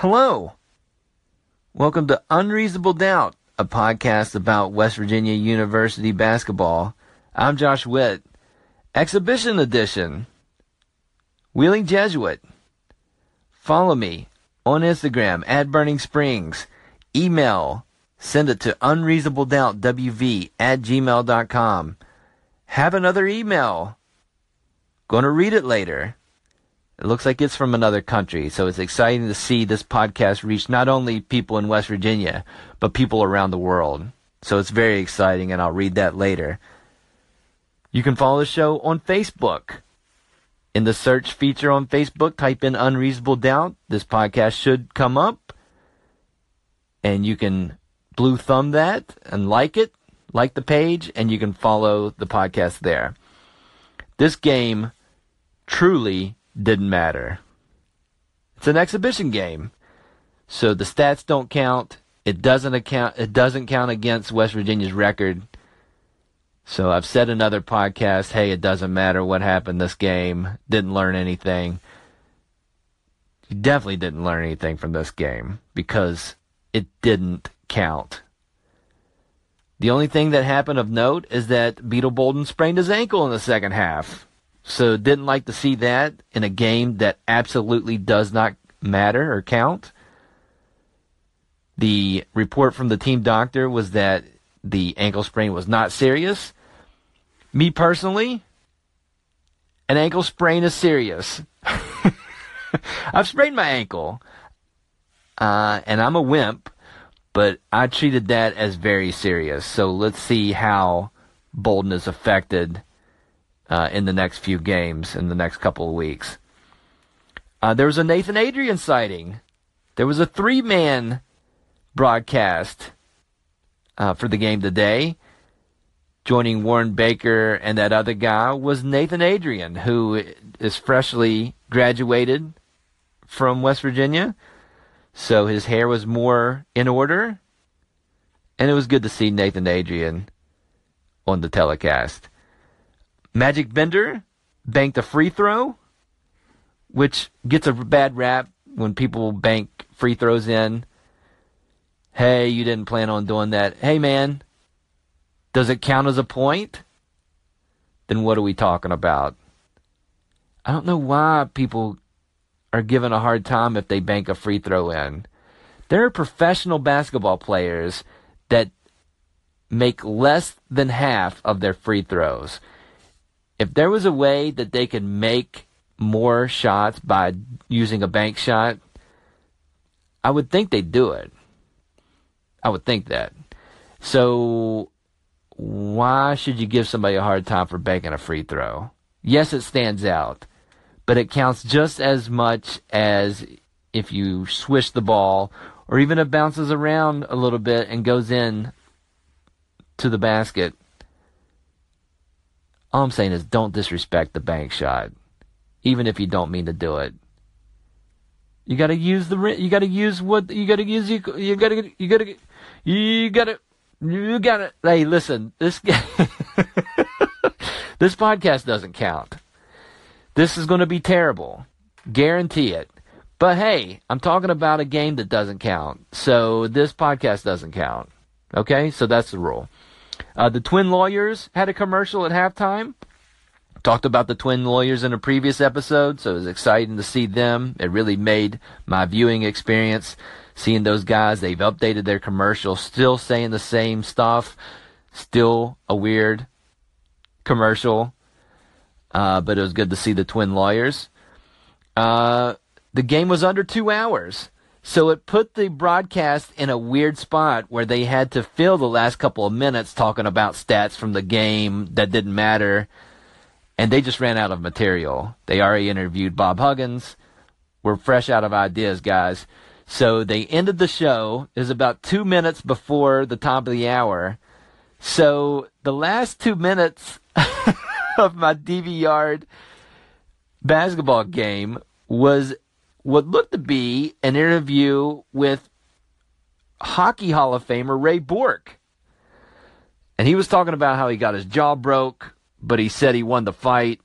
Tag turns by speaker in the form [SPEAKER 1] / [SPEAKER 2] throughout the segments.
[SPEAKER 1] Hello. Welcome to Unreasonable Doubt, a podcast about West Virginia University basketball. I'm Josh Witt. Exhibition edition. Wheeling Jesuit. Follow me on Instagram at Burning Springs. Email. Send it to unreasonabledoubtwv at gmail.com. Have another email. Gonna read it later. It looks like it's from another country, so it's exciting to see this podcast reach not only people in West Virginia, but people around the world. So it's very exciting, and I'll read that later. You can follow the show on Facebook. In the search feature on Facebook, type in Unreasonable Doubt. This podcast should come up. And you can blue thumb that and like it, like the page, and you can follow the podcast there. This game truly didn't matter. It's an exhibition game. So the stats don't count. It doesn't account it doesn't count against West Virginia's record. So I've said another podcast, hey, it doesn't matter what happened this game. Didn't learn anything. You definitely didn't learn anything from this game because it didn't count. The only thing that happened of note is that Beetle Bolden sprained his ankle in the second half. So didn't like to see that in a game that absolutely does not matter or count. The report from the team doctor was that the ankle sprain was not serious. Me personally, an ankle sprain is serious. I've sprained my ankle, uh, and I'm a wimp, but I treated that as very serious. So let's see how Bolden is affected uh, in the next few games, in the next couple of weeks. Uh, there was a Nathan Adrian sighting. There was a three man broadcast uh, for the game today. Joining Warren Baker and that other guy was Nathan Adrian, who is freshly graduated from West Virginia. So his hair was more in order. And it was good to see Nathan Adrian on the telecast. Magic Bender banked a free throw, which gets a bad rap when people bank free throws in. Hey, you didn't plan on doing that. Hey, man, does it count as a point? Then what are we talking about? I don't know why people are given a hard time if they bank a free throw in. There are professional basketball players that make less than half of their free throws if there was a way that they could make more shots by using a bank shot, I would think they'd do it. I would think that. So why should you give somebody a hard time for banking a free throw? Yes, it stands out, but it counts just as much as if you swish the ball or even it bounces around a little bit and goes in to the basket all I'm saying is don't disrespect the bank shot, even if you don't mean to do it. You gotta use the you gotta use what you gotta use you you gotta you gotta you gotta you gotta hey listen this this podcast doesn't count. This is to be terrible, guarantee it. But hey, I'm talking about a game that doesn't count, so this podcast doesn't count. Okay, so that's the rule. Uh, the Twin Lawyers had a commercial at halftime. Talked about the Twin Lawyers in a previous episode, so it was exciting to see them. It really made my viewing experience seeing those guys. They've updated their commercial, still saying the same stuff, still a weird commercial, uh, but it was good to see the Twin Lawyers. Uh, the game was under two hours. So it put the broadcast in a weird spot where they had to fill the last couple of minutes talking about stats from the game that didn't matter. And they just ran out of material. They already interviewed Bob Huggins. We're fresh out of ideas, guys. So they ended the show. It was about two minutes before the top of the hour. So the last two minutes of my DVR basketball game was what looked to be an interview with Hockey Hall of Famer Ray Bourque. And he was talking about how he got his jaw broke, but he said he won the fight.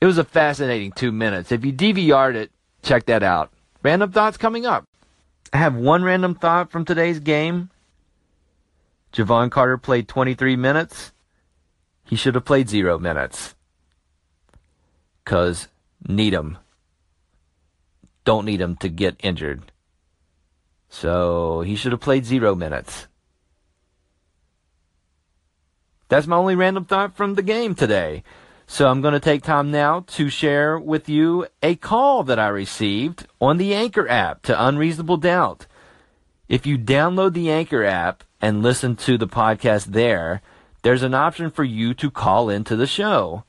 [SPEAKER 1] It was a fascinating two minutes. If you DVR'd it, check that out. Random thoughts coming up I have one random thought from today's game. Jevon Carter played 23 minutes. He should have played zero minutes. Because need him. Don't need him to get injured. So he should have played zero minutes. That's my only random thought from the game today. So I'm going to take time now to share with you a call that I received on the Anchor app to Unreasonable Doubt. If you download the Anchor app and listen to the podcast there, there's an option for you to call into the show.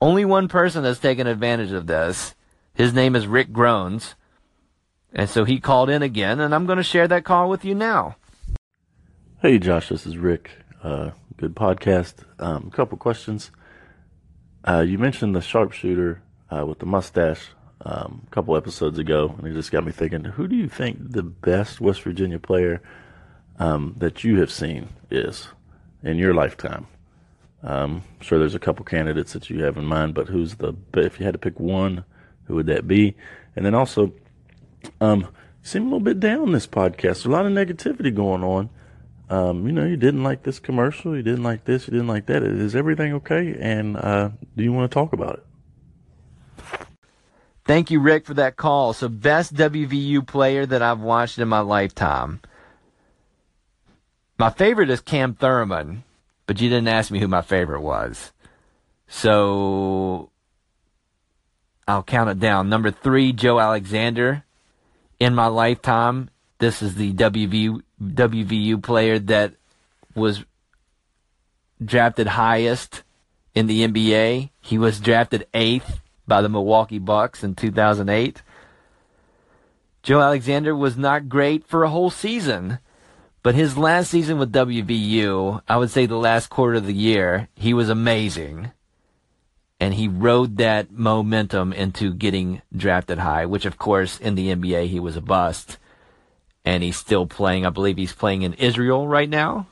[SPEAKER 1] Only one person has taken advantage of this. His name is Rick Groans. And so he called in again, and I'm going to share that call with you now.
[SPEAKER 2] Hey, Josh, this is Rick. Uh, good podcast. A um, couple questions. Uh, you mentioned the sharpshooter uh, with the mustache um, a couple episodes ago, and it just got me thinking: Who do you think the best West Virginia player um, that you have seen is in your lifetime? Um, sure, there's a couple candidates that you have in mind, but who's the if you had to pick one, who would that be? And then also, um, seem a little bit down this podcast. A lot of negativity going on um, you know, you didn't like this commercial, you didn't like this, you didn't like that. Is everything okay? And uh, do you want to talk about it?
[SPEAKER 1] Thank you, Rick, for that call. So, best WVU player that I've watched in my lifetime. My favorite is Cam Thoroughman, but you didn't ask me who my favorite was. So, I'll count it down. Number three, Joe Alexander. In my lifetime, this is the WVU player that was drafted highest in the NBA. He was drafted eighth by the Milwaukee Bucks in 2008. Joe Alexander was not great for a whole season, but his last season with WVU, I would say the last quarter of the year, he was amazing. And he rode that momentum into getting drafted high, which of course in the NBA he was a bust and he's still playing. I believe he's playing in Israel right now.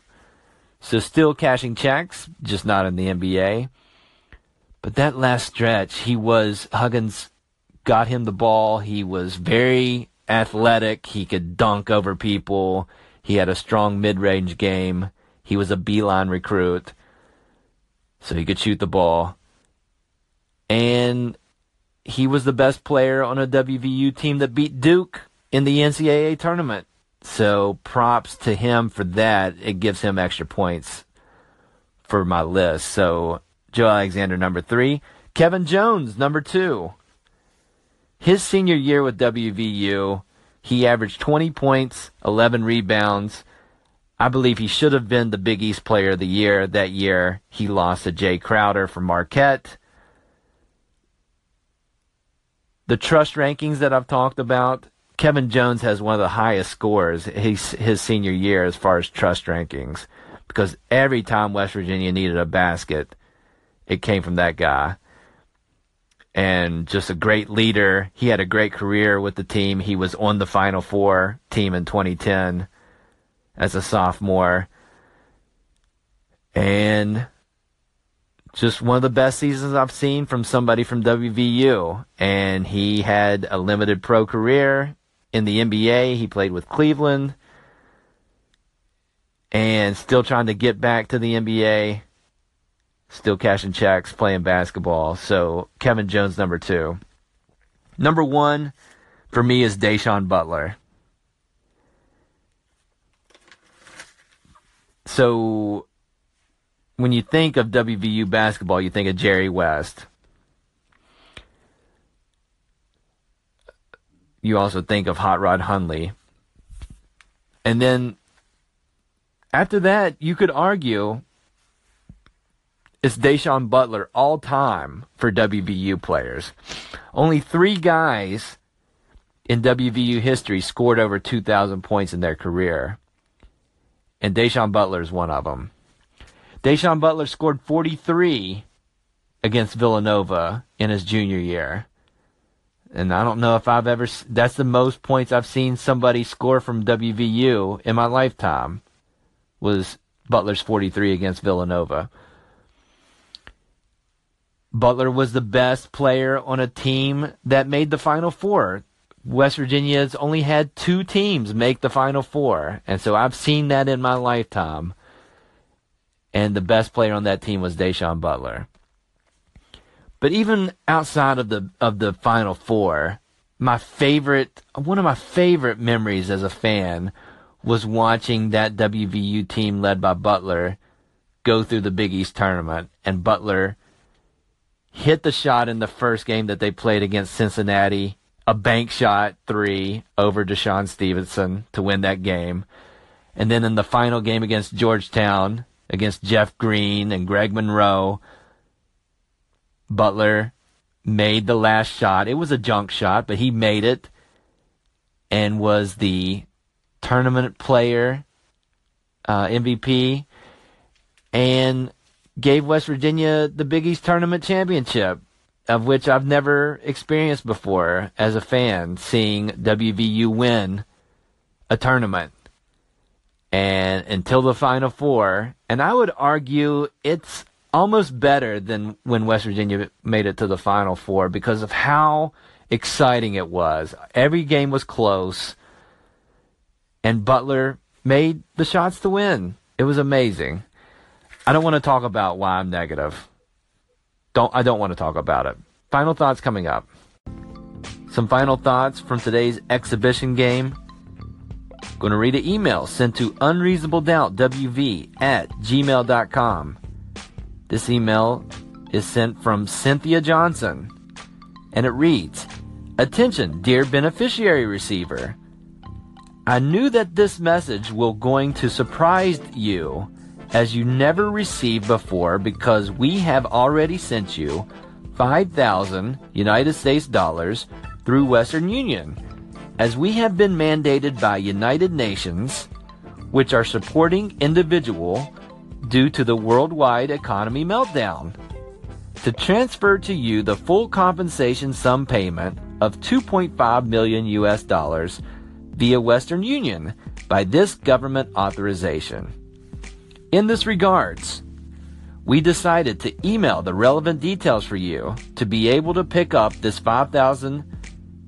[SPEAKER 1] So still cashing checks, just not in the NBA. But that last stretch, he was Huggins got him the ball. He was very athletic. He could dunk over people. He had a strong mid-range game. He was a Beilein recruit. So he could shoot the ball. And he was the best player on a WVU team that beat Duke in the NCAA tournament. So props to him for that. It gives him extra points for my list. So Joe Alexander, number three. Kevin Jones, number two. His senior year with WVU, he averaged 20 points, 11 rebounds. I believe he should have been the Big East Player of the Year that year. He lost to Jae Crowder from Marquette. The trust rankings that I've talked about, Kevin Jones has one of the highest scores his, his senior year as far as trust rankings because every time West Virginia needed a basket, it came from that guy. And just a great leader. He had a great career with the team. He was on the Final Four team in 2010 as a sophomore. And just one of the best seasons I've seen from somebody from WVU. And he had a limited pro career in the NBA. He played with Cleveland and still trying to get back to the NBA. Still cashing checks, playing basketball. So Kevin Jones, number two. Number one for me is Da'Sean Butler. So when you think of WVU basketball, you think of Jerry West. you also think of Hot Rod Hundley. And then after that, you could argue it's Da'Sean Butler all time for WVU players. Only three guys in WVU history scored over 2,000 points in their career. And Da'Sean Butler is one of them. Da'Sean Butler scored 43 against Villanova in his junior year. And I don't know if I've ever, that's the most points I've seen somebody score from WVU in my lifetime was Butler's 43 against Villanova. Butler was the best player on a team that made the Final Four West Virginia's only had two teams make the Final Four, and so I've seen that in my lifetime. And the best player on that team was Da'Sean Butler. But even outside of the of the Final Four, my favorite, one of my favorite memories as a fan, was watching that WVU team led by Butler go through the Big East tournament, and Butler hit the shot in the first game that they played against Cincinnati a bank shot three over DeShawn Stevenson to win that game. And then in the final game against Georgetown, against Jeff Green and Greg Monroe, Butler made the last shot. It was a junk shot, but he made it and was the tournament player, uh, MVP, and gave West Virginia the Big East tournament championship of which I've never experienced before as a fan, seeing WVU win a tournament and until the final four. And I would argue it's almost better than when West Virginia made it to the final four because of how exciting it was. Every game was close and Butler made the shots to win. It was amazing. I don't want to talk about why I'm negative. Don't I don't want to talk about it. Final thoughts coming up. Some final thoughts from today's exhibition game. Going to read an email sent to unreasonabledoubtwv at gmail.com. This email is sent from Cynthia Johnson, and it reads Attention, dear beneficiary receiver. I knew that this message will going to surprise you as you never received before because we have already sent you 5,000 United States dollars through Western Union as we have been mandated by United Nations which are supporting individual due to the worldwide economy meltdown to transfer to you the full compensation sum payment of 2.5 million US dollars via Western Union by this government authorization. In this regards, we decided to email the relevant details for you to be able to pick up this 5,000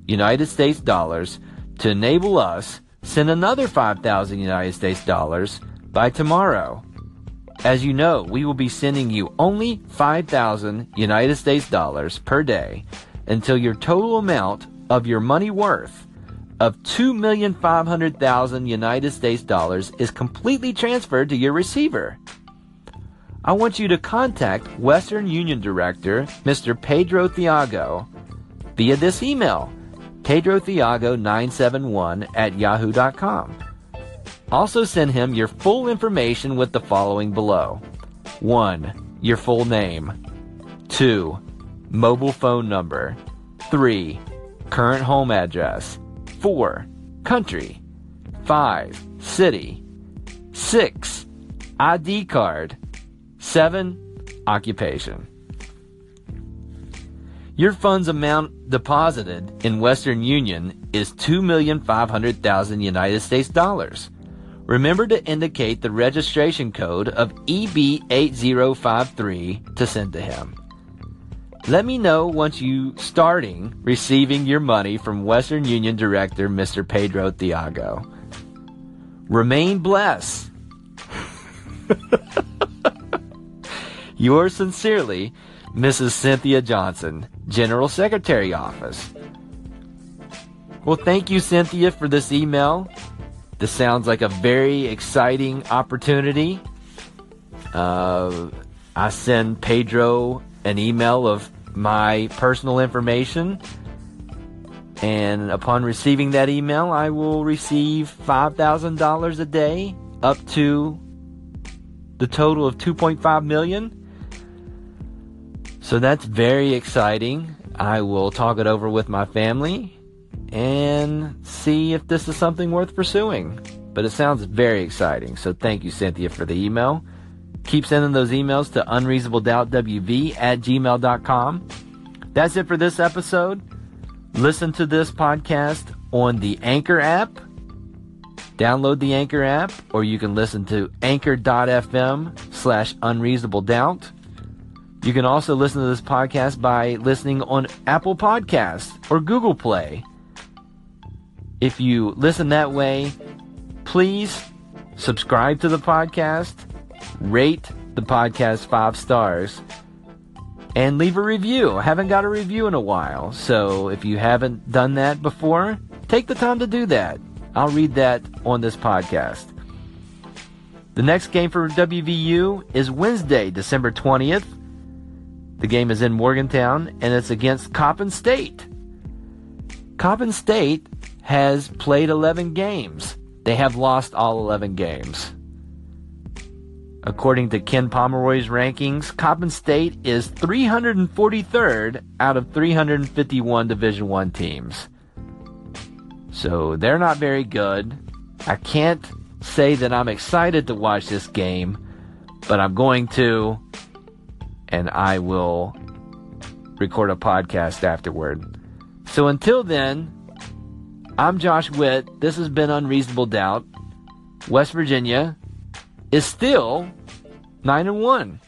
[SPEAKER 1] United States dollars to enable us send another 5,000 United States dollars by tomorrow. As you know, we will be sending you only 5,000 United States dollars per day until your total amount of your money worth of 2,500,000 United States dollars is completely transferred to your receiver. I want you to contact Western Union Director, Mr. Pedro Thiago, via this email, pedrothiago971 at yahoo.com. Also send him your full information with the following below. 1. Your full name. 2. Mobile phone number. 3. Current home address. 4. Country. 5. City. 6. ID card. 7. Occupation. Your fund's amount deposited in Western Union is 2,500,000 United States dollars. Remember to indicate the registration code of EB8053 to send to him. Let me know once you starting receiving your money from Western Union Director Mr. Pedro Thiago. Remain blessed. Yours sincerely, Mrs. Cynthia Johnson, General Secretary Office. Well, thank you, Cynthia, for this email. This sounds like a very exciting opportunity. Uh, I send Pedro an email of my personal information. And upon receiving that email, I will receive $5,000 a day up to the total of 2.5 million. So that's very exciting. I will talk it over with my family and see if this is something worth pursuing. But it sounds very exciting. So thank you, Cynthia, for the email. Keep sending those emails to unreasonabledoubtwv at gmail.com. That's it for this episode. Listen to this podcast on the Anchor app. Download the Anchor app, or you can listen to anchor.fm slash unreasonable doubt. You can also listen to this podcast by listening on Apple Podcasts or Google Play. If you listen that way, please subscribe to the podcast, rate the podcast five stars, and leave a review. I haven't got a review in a while, so if you haven't done that before, take the time to do that. I'll read that on this podcast. The next game for WVU is Wednesday, December 20th. The game is in Morgantown and it's against Coppin State. Coppin State has played 11 games. They have lost all 11 games. According to Ken Pomeroy's rankings, Coppin State is 343rd out of 351 Division 1 teams. So they're not very good. I can't say that I'm excited to watch this game, but I'm going to and I will record a podcast afterward. So until then, I'm Josh Witt. This has been Unreasonable Doubt. West Virginia is still 9 and 1.